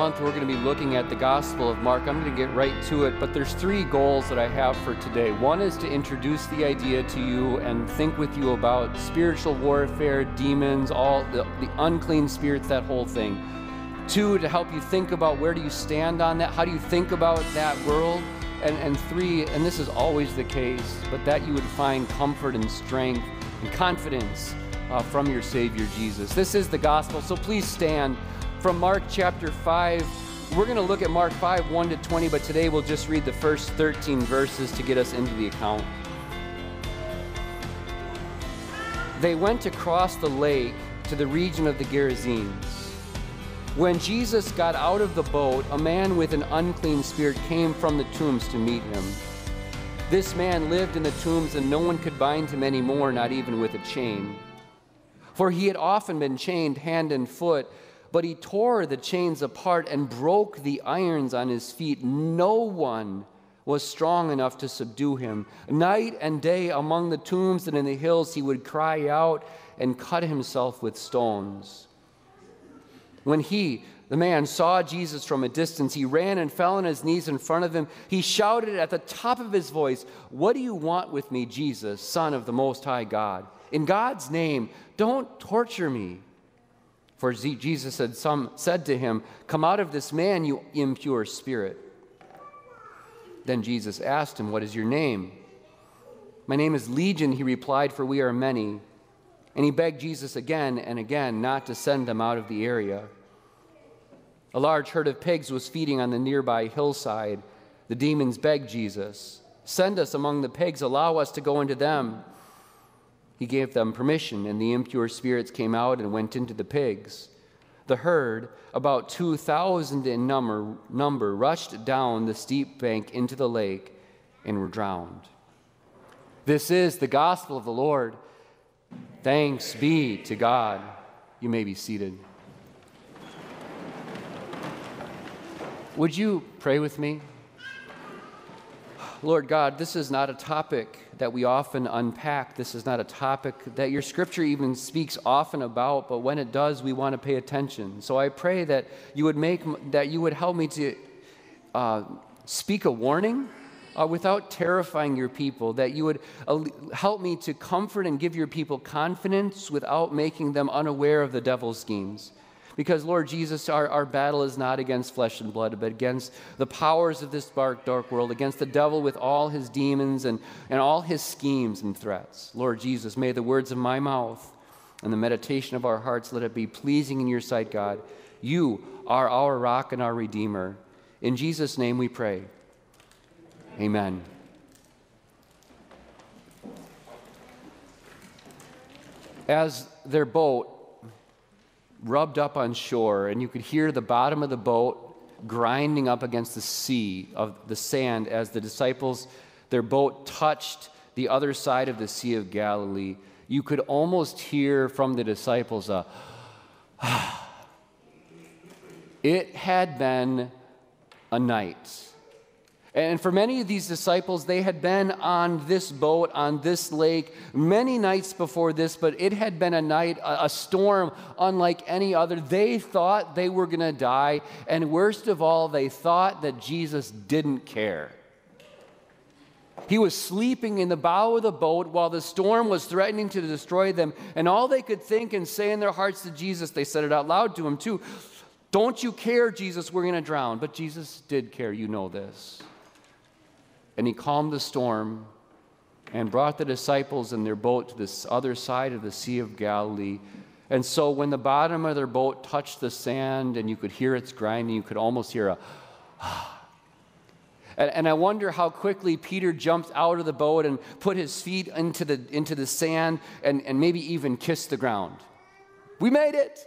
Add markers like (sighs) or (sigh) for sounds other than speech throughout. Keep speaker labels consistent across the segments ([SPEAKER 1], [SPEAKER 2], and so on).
[SPEAKER 1] month, we're going to be looking at the Gospel of Mark. I'm going to get right to it, but there's three goals that I have for today. One is to introduce the idea to you and think with you about spiritual warfare, demons, all the, the unclean spirits, that whole thing. Two, to help you think about where do you stand on that? How do you think about that world? And, and three, and this is always the case, but that you would find comfort and strength and confidence uh, from your Savior Jesus. This is the gospel, so please stand from Mark chapter 5. We're going to look at Mark 5, 1 to 20, but today we'll just read the first 13 verses to get us into the account. They went across the lake to the region of the Gerasenes. When Jesus got out of the boat, a man with an unclean spirit came from the tombs to meet him. This man lived in the tombs, and no one could bind him anymore, not even with a chain. For he had often been chained hand and foot but he tore the chains apart and broke the irons on his feet. No one was strong enough to subdue him. Night and day among the tombs and in the hills, he would cry out and cut himself with stones. When he, the man, saw Jesus from a distance, he ran and fell on his knees in front of him. He shouted at the top of his voice, What do you want with me, Jesus, Son of the Most High God? In God's name, don't torture me. For Jesus had some, said to him, Come out of this man, you impure spirit. Then Jesus asked him, What is your name? My name is Legion, he replied, for we are many. And he begged Jesus again and again not to send them out of the area. A large herd of pigs was feeding on the nearby hillside. The demons begged Jesus, Send us among the pigs, allow us to go into them. He gave them permission, and the impure spirits came out and went into the pigs. The herd, about 2,000 in number, number, rushed down the steep bank into the lake and were drowned. This is the gospel of the Lord. Thanks be to God. You may be seated. Would you pray with me? Lord God, this is not a topic that we often unpack. This is not a topic that your scripture even speaks often about, but when it does, we want to pay attention. So I pray that you would make that you would help me to uh, speak a warning uh, without terrifying your people, that you would uh, help me to comfort and give your people confidence without making them unaware of the devil's schemes. Because, Lord Jesus, our, our battle is not against flesh and blood, but against the powers of this dark, dark world, against the devil with all his demons and, and all his schemes and threats. Lord Jesus, may the words of my mouth and the meditation of our hearts let it be pleasing in your sight, God. You are our rock and our redeemer. In Jesus' name we pray. Amen. As their boat rubbed up on shore, and you could hear the bottom of the boat grinding up against the sea of the sand as the disciples, their boat touched the other side of the Sea of Galilee. You could almost hear from the disciples a, (sighs) it had been a night. And for many of these disciples, they had been on this boat, on this lake, many nights before this, but it had been a night, a storm unlike any other. They thought they were going to die. And worst of all, they thought that Jesus didn't care. He was sleeping in the bow of the boat while the storm was threatening to destroy them. And all they could think and say in their hearts to Jesus, they said it out loud to him too Don't you care, Jesus? We're going to drown. But Jesus did care. You know this and he calmed the storm and brought the disciples in their boat to this other side of the Sea of Galilee. And so when the bottom of their boat touched the sand and you could hear its grinding, you could almost hear a (sighs) and, and I wonder how quickly Peter jumped out of the boat and put his feet into the, into the sand and, and maybe even kissed the ground. We made it!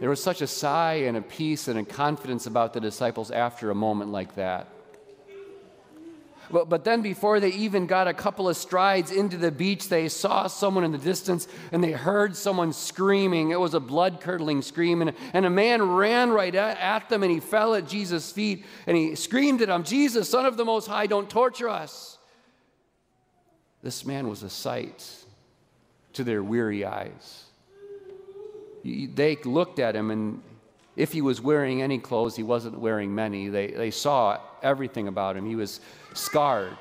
[SPEAKER 1] There was such a sigh and a peace and a confidence about the disciples after a moment like that. But, but then, before they even got a couple of strides into the beach, they saw someone in the distance and they heard someone screaming. It was a blood curdling scream. And, and a man ran right at, at them and he fell at Jesus' feet and he screamed at him, Jesus, Son of the Most High, don't torture us. This man was a sight to their weary eyes. They looked at him, and if he was wearing any clothes, he wasn't wearing many. They, they saw everything about him. He was scarred.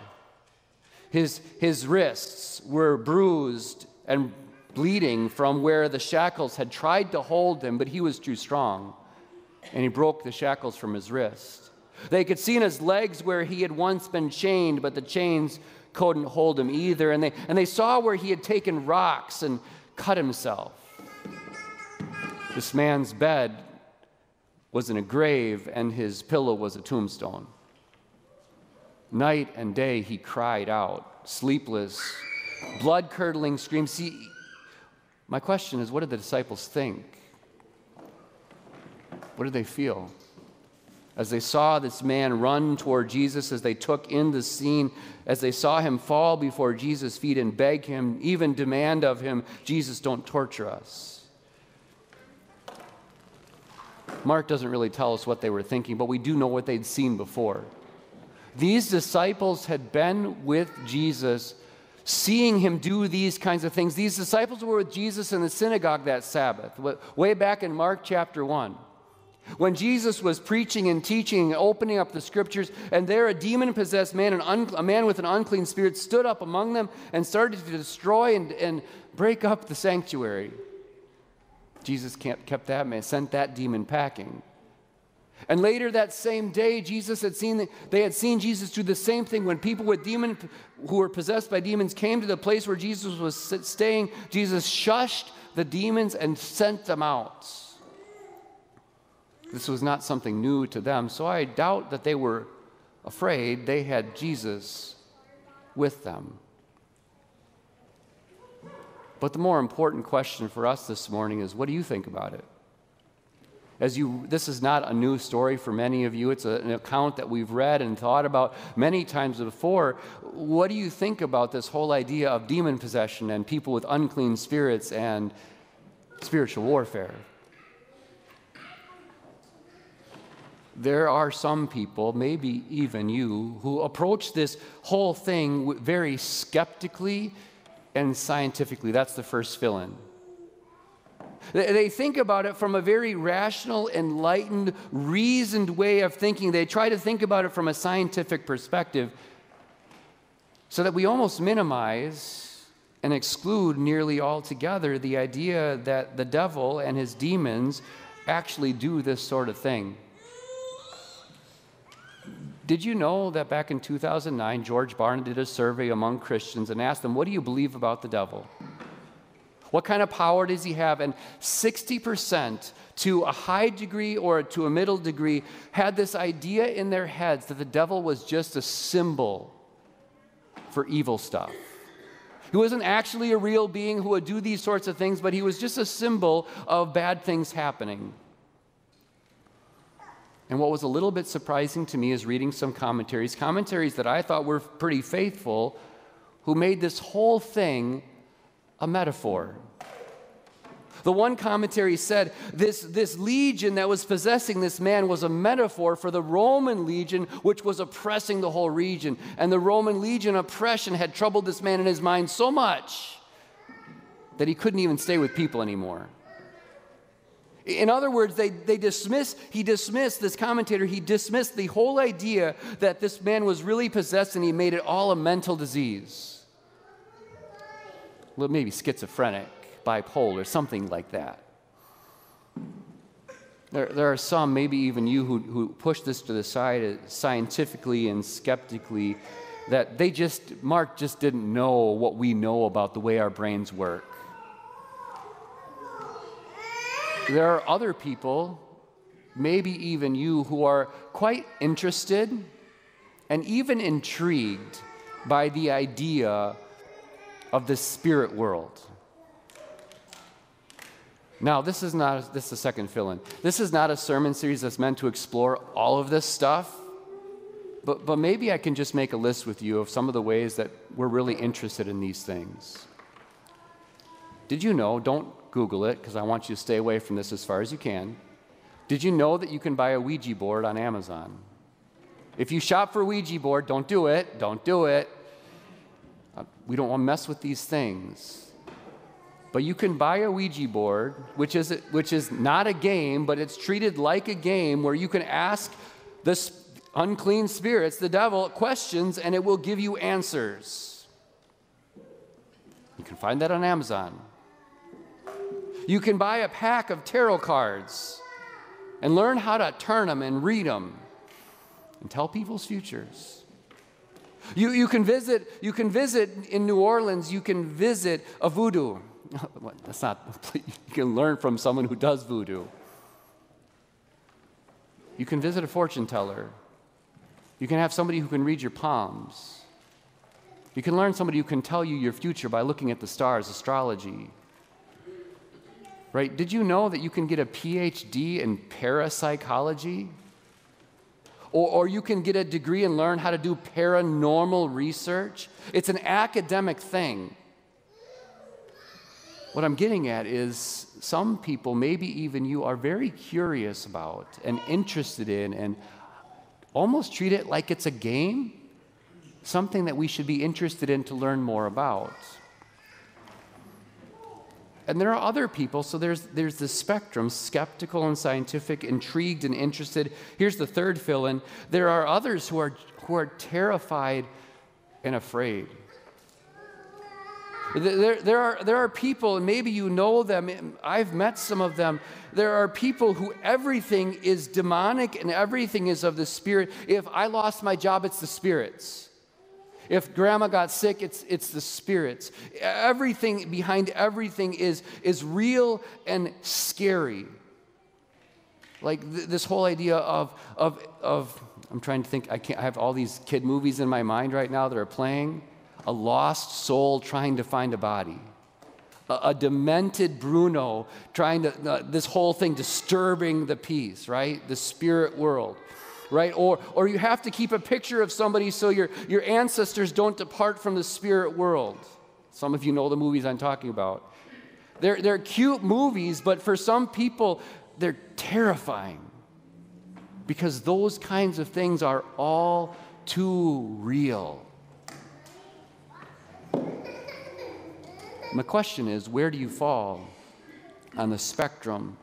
[SPEAKER 1] His, his wrists were bruised and bleeding from where the shackles had tried to hold him, but he was too strong. And he broke the shackles from his wrist. They could see in his legs where he had once been chained, but the chains couldn't hold him either. And they, and they saw where he had taken rocks and cut himself. This man's bed was in a grave, and his pillow was a tombstone. Night and day he cried out, sleepless, blood curdling screams. See, my question is what did the disciples think? What did they feel? As they saw this man run toward Jesus, as they took in the scene, as they saw him fall before Jesus' feet and beg him, even demand of him, Jesus, don't torture us. Mark doesn't really tell us what they were thinking, but we do know what they'd seen before. These disciples had been with Jesus, seeing him do these kinds of things. These disciples were with Jesus in the synagogue that Sabbath, way back in Mark chapter 1. When Jesus was preaching and teaching and opening up the scriptures, and there a demon possessed man, un- a man with an unclean spirit, stood up among them and started to destroy and, and break up the sanctuary. Jesus kept that man, sent that demon packing. And later that same day, Jesus had seen, they had seen Jesus do the same thing when people with demon, who were possessed by demons came to the place where Jesus was staying. Jesus shushed the demons and sent them out. This was not something new to them, so I doubt that they were afraid they had Jesus with them. But the more important question for us this morning is what do you think about it? As you, this is not a new story for many of you. It's a, an account that we've read and thought about many times before. What do you think about this whole idea of demon possession and people with unclean spirits and spiritual warfare? there are some people, maybe even you, who approach this whole thing very skeptically and scientifically. That's the first fill in. They think about it from a very rational, enlightened, reasoned way of thinking. They try to think about it from a scientific perspective so that we almost minimize and exclude nearly altogether the idea that the devil and his demons actually do this sort of thing. Did you know that back in 2009, George Barna did a survey among Christians and asked them, What do you believe about the devil? What kind of power does he have? And 60% to a high degree or to a middle degree had this idea in their heads that the devil was just a symbol for evil stuff. He wasn't actually a real being who would do these sorts of things, but he was just a symbol of bad things happening. And what was a little bit surprising to me is reading some commentaries, commentaries that I thought were pretty faithful, who made this whole thing a metaphor. The one commentary said this, this legion that was possessing this man was a metaphor for the Roman legion, which was oppressing the whole region. And the Roman legion oppression had troubled this man in his mind so much that he couldn't even stay with people anymore. In other words, they, they dismiss, he dismissed, this commentator, he dismissed the whole idea that this man was really possessed and he made it all a mental disease. Well, maybe schizophrenic, bipolar, something like that. There, there are some, maybe even you, who, who push this to the side uh, scientifically and skeptically, that they just, Mark just didn't know what we know about the way our brains work. There are other people, maybe even you, who are quite interested and even intrigued by the idea of the spirit world. Now, this is not this is the second fill-in. This is not a sermon series that's meant to explore all of this stuff. But, but maybe I can just make a list with you of some of the ways that we're really interested in these things. Did you know, don't Google it because I want you to stay away from this as far as you can. Did you know that you can buy a Ouija board on Amazon? If you shop for Ouija board, don't do it. Don't do it. Uh, we don't want to mess with these things. But you can buy a Ouija board, which is, which is not a game, but it's treated like a game where you can ask the unclean spirits, the devil, questions and it will give you answers. You can find that on Amazon. You can buy a pack of tarot cards and learn how to turn them and read them and tell people's futures. You, you, can visit, you can visit in New Orleans, you can visit a voodoo. (laughs) That's not, you can learn from someone who does voodoo. You can visit a fortune teller. You can have somebody who can read your palms. You can learn somebody who can tell you your future by looking at the stars, astrology. Right? Did you know that you can get a PhD in parapsychology? Or, or you can get a degree and learn how to do paranormal research? It's an academic thing. What I'm getting at is some people, maybe even you, are very curious about and interested in and almost treat it like it's a game, something that we should be interested in to learn more about. And there are other people, so there's, there's the spectrum skeptical and scientific, intrigued and interested. Here's the third fill in there are others who are, who are terrified and afraid. There, there, are, there are people, and maybe you know them, I've met some of them. There are people who everything is demonic and everything is of the spirit. If I lost my job, it's the spirits. If grandma got sick, it's, it's the spirits. Everything behind everything is, is real and scary. Like th- this whole idea of, of, of, I'm trying to think, I, can't, I have all these kid movies in my mind right now that are playing a lost soul trying to find a body, a, demented Bruno trying to, uh, this whole thing disturbing the peace, right? The spirit world. Right? Or, or you have to keep a picture of somebody so your, your ancestors don't depart from the spirit world. Some of you know the movies I'm talking about. They're, they're cute movies, but for some people, they're terrifying because those kinds of things are all too real. My question is where do you fall on the spectrum?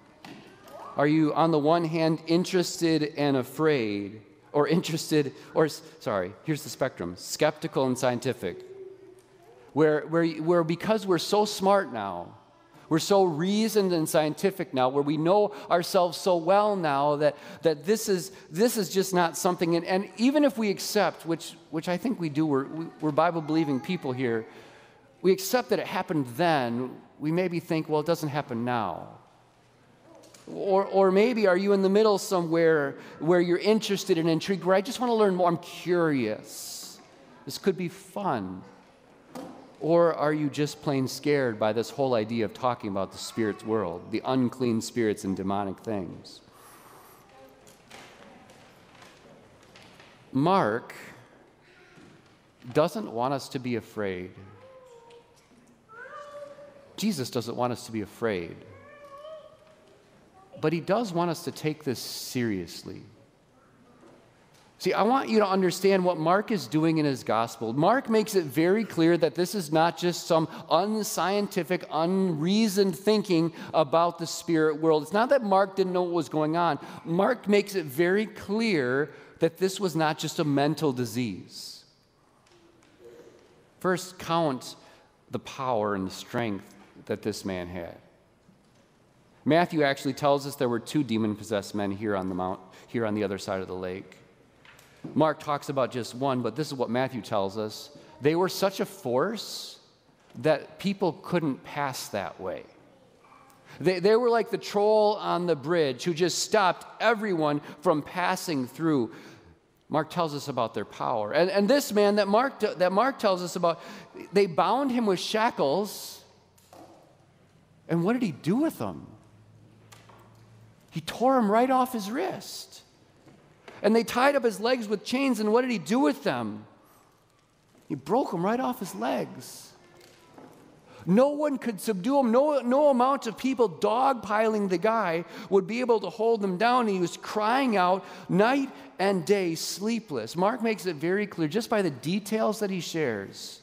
[SPEAKER 1] Are you, on the one hand, interested and afraid, or interested, or sorry, here's the spectrum skeptical and scientific? Where, where, where because we're so smart now, we're so reasoned and scientific now, where we know ourselves so well now that, that this, is, this is just not something, and, and even if we accept, which, which I think we do, we're, we're Bible believing people here, we accept that it happened then, we maybe think, well, it doesn't happen now. Or, or maybe are you in the middle somewhere where you're interested and intrigued, where I just want to learn more, I'm curious. This could be fun. Or are you just plain scared by this whole idea of talking about the spirit's world, the unclean spirits and demonic things? Mark doesn't want us to be afraid. Jesus doesn't want us to be afraid. But he does want us to take this seriously. See, I want you to understand what Mark is doing in his gospel. Mark makes it very clear that this is not just some unscientific, unreasoned thinking about the spirit world. It's not that Mark didn't know what was going on. Mark makes it very clear that this was not just a mental disease. First, count the power and the strength that this man had. Matthew actually tells us there were two demon possessed men here on the mount, here on the other side of the lake. Mark talks about just one, but this is what Matthew tells us. They were such a force that people couldn't pass that way. They, they were like the troll on the bridge who just stopped everyone from passing through. Mark tells us about their power. And, and this man that Mark, that Mark tells us about, they bound him with shackles and what did he do with them? He tore them right off his wrist. And they tied up his legs with chains, and what did he do with them? He broke them right off his legs. No one could subdue him. No, no amount of people dogpiling the guy would be able to hold him down. He was crying out night and day, sleepless. Mark makes it very clear, just by the details that he shares,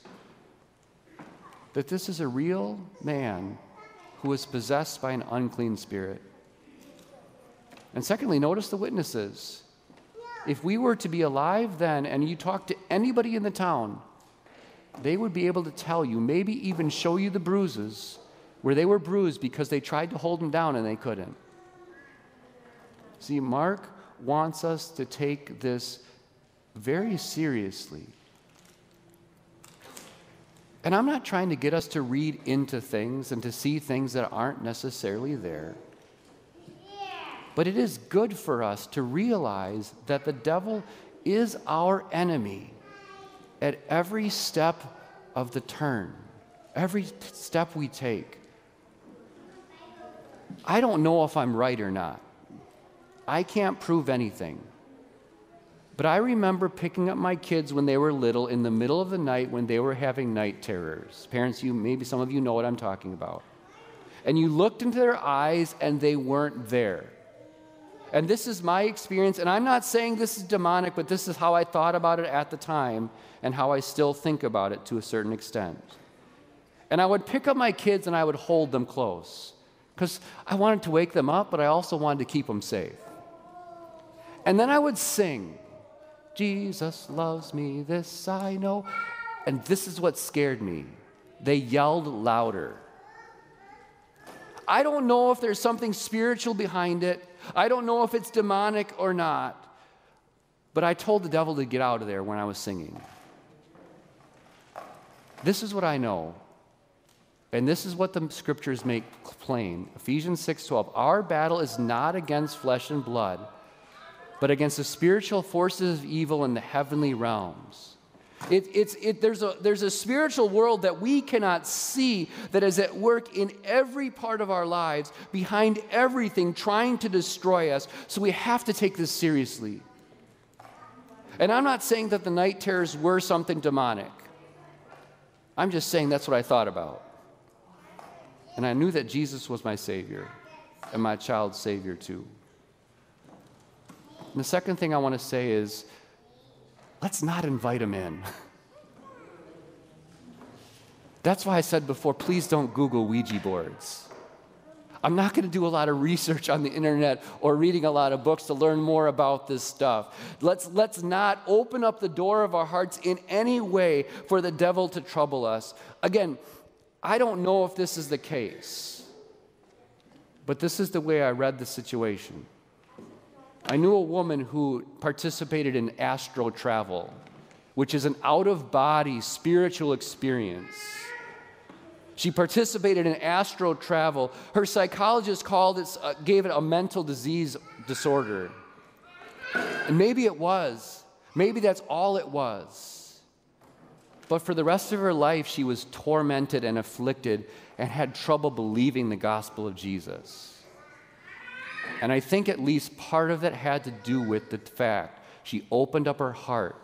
[SPEAKER 1] that this is a real man who was possessed by an unclean spirit. And secondly, notice the witnesses. If we were to be alive then and you talk to anybody in the town, they would be able to tell you, maybe even show you the bruises where they were bruised because they tried to hold him down and they couldn't. See, Mark wants us to take this very seriously. And I'm not trying to get us to read into things and to see things that aren't necessarily there. But it is good for us to realize that the devil is our enemy at every step of the turn, every step we take. I don't know if I'm right or not. I can't prove anything. But I remember picking up my kids when they were little in the middle of the night when they were having night terrors. Parents, you maybe some of you know what I'm talking about. And you looked into their eyes and they weren't there. And this is my experience, and I'm not saying this is demonic, but this is how I thought about it at the time and how I still think about it to a certain extent. And I would pick up my kids and I would hold them close because I wanted to wake them up, but I also wanted to keep them safe. And then I would sing, Jesus loves me, this I know. And this is what scared me. They yelled louder. I don't know if there's something spiritual behind it. I don't know if it's demonic or not. But I told the devil to get out of there when I was singing. This is what I know. And this is what the scriptures make plain. Ephesians 6:12. Our battle is not against flesh and blood, but against the spiritual forces of evil in the heavenly realms. It, it's, it, there's, a, there's a spiritual world that we cannot see that is at work in every part of our lives, behind everything, trying to destroy us. So we have to take this seriously. And I'm not saying that the night terrors were something demonic, I'm just saying that's what I thought about. And I knew that Jesus was my Savior and my child's Savior too. And the second thing I want to say is let's not invite him in. (laughs) That's why I said before please don't Google Ouija boards. I'm not going to do a lot of research on the internet or reading a lot of books to learn more about this stuff. Let's, let's not open up the door of our hearts in any way for the devil to trouble us. Again, I don't know if this is the case, but this is the way I read the situation. I knew a woman who participated in astral travel, which is an out of body spiritual experience. She participated in astral travel. Her psychologist called it, uh, gave it a mental disease disorder. And maybe it was. Maybe that's all it was. But for the rest of her life, she was tormented and afflicted and had trouble believing the gospel of Jesus. And I think at least part of it had to do with the fact she opened up her heart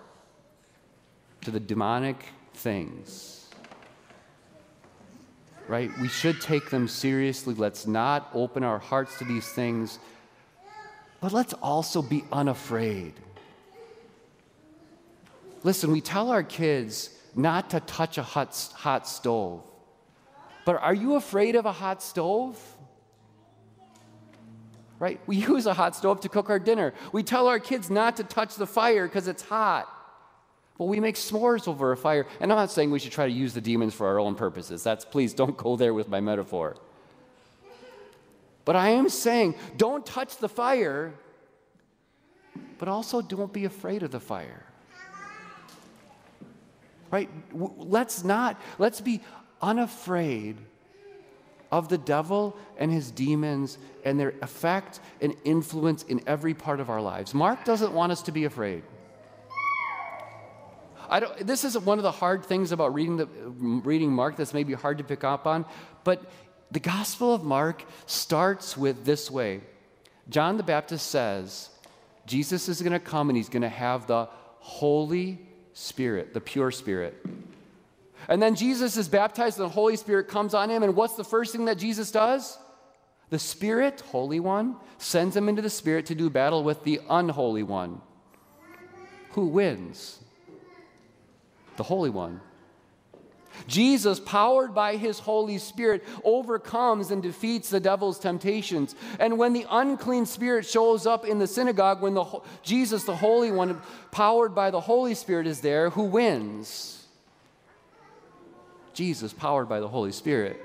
[SPEAKER 1] to the demonic things. Right? We should take them seriously. Let's not open our hearts to these things, but let's also be unafraid. Listen, we tell our kids not to touch a hot, hot stove. But are you afraid of a hot stove? Right? We (laughs) use a hot stove to cook our dinner. We tell our kids not to touch the fire because it's hot. But we make s'mores over a fire. And I'm not saying we should try to use the demons for our own purposes. That's, please, don't go there with my metaphor. But I am saying, don't touch the fire, but also don't be afraid of the fire. Right? Let's not, let's be unafraid of the devil and his demons and their effect and influence in every part of our lives. Mark doesn't want us to be afraid. I don't, this is one of the hard things about reading, the, reading Mark that's maybe hard to pick up on, but the Gospel of Mark starts with this way John the Baptist says, Jesus is going to come and he's going to have the Holy Spirit, the pure Spirit. And then Jesus is baptized, and the Holy Spirit comes on him. And what's the first thing that Jesus does? The Spirit, Holy One, sends him into the Spirit to do battle with the unholy one. Who wins? The Holy One. Jesus, powered by his Holy Spirit, overcomes and defeats the devil's temptations. And when the unclean spirit shows up in the synagogue, when the, Jesus, the Holy One, powered by the Holy Spirit, is there, who wins? Jesus, powered by the Holy Spirit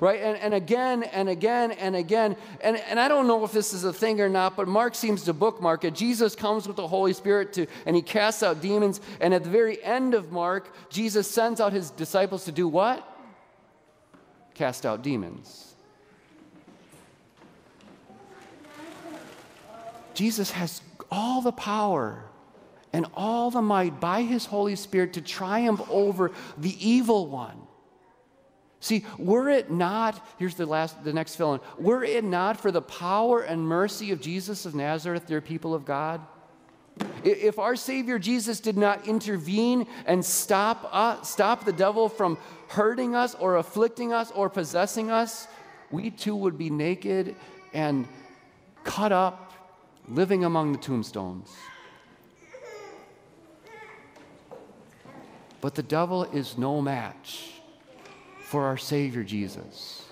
[SPEAKER 1] right? And, and again and again and again. And, and I don't know if this is a thing or not, but Mark seems to bookmark it. Jesus comes with the Holy Spirit to, and he casts out demons. And at the very end of Mark, Jesus sends out his disciples to do what? Cast out demons. Jesus has all the power and all the might by his Holy Spirit to triumph over the evil one. See, were it not, here's the last the next fill in, were it not for the power and mercy of Jesus of Nazareth, dear people of God, if our Savior Jesus did not intervene and stop, uh, stop the devil from hurting us or afflicting us or possessing us, we too would be naked and cut up, living among the tombstones. But the devil is no match for our Savior Jesus.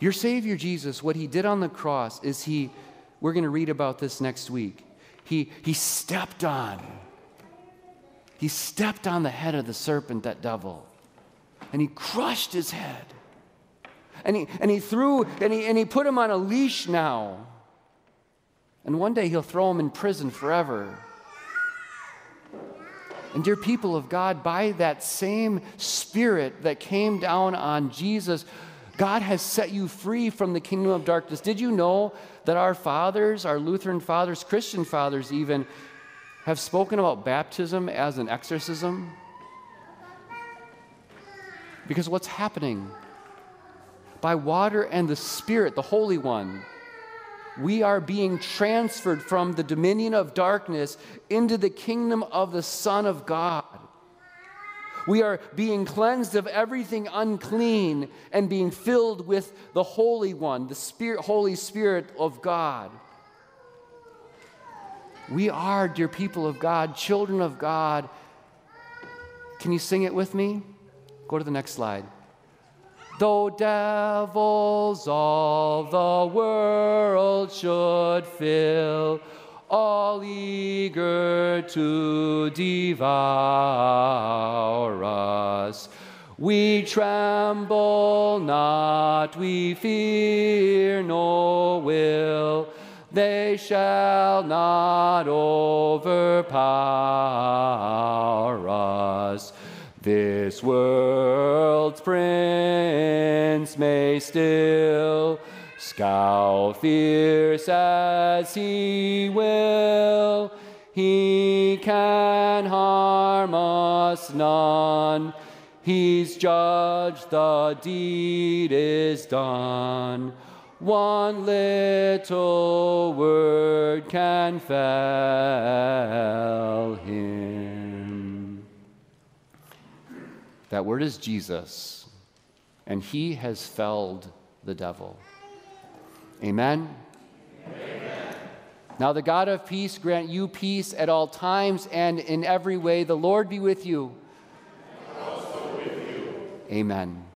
[SPEAKER 1] Your Savior Jesus, what he did on the cross is he, we're going to read about this next week. He, he stepped on, he stepped on the head of the serpent, that devil, and he crushed his head. And he, and he threw, and he, and he put him on a leash now. And one day he'll throw him in prison forever. And, dear people of God, by that same Spirit that came down on Jesus, God has set you free from the kingdom of darkness. Did you know that our fathers, our Lutheran fathers, Christian fathers even, have spoken about baptism as an exorcism? Because what's happening? By water and the Spirit, the Holy One, we are being transferred from the dominion of darkness into the kingdom of the Son of God. We are being cleansed of everything unclean and being filled with the Holy One, the Spirit, Holy Spirit of God. We are, dear people of God, children of God. Can you sing it with me? Go to the next slide. Though devils all the world should fill, all eager to devour us, we tremble not, we fear no will. They shall not overpower us. This world's prince may still scowl fierce as he will. He can harm us none. He's judged, the deed is done. One little word can fell him. That word is Jesus, and he has felled the devil. Amen? Now, the God of peace grant you peace at all times and in every way. The Lord be with you.
[SPEAKER 2] With you.
[SPEAKER 1] Amen.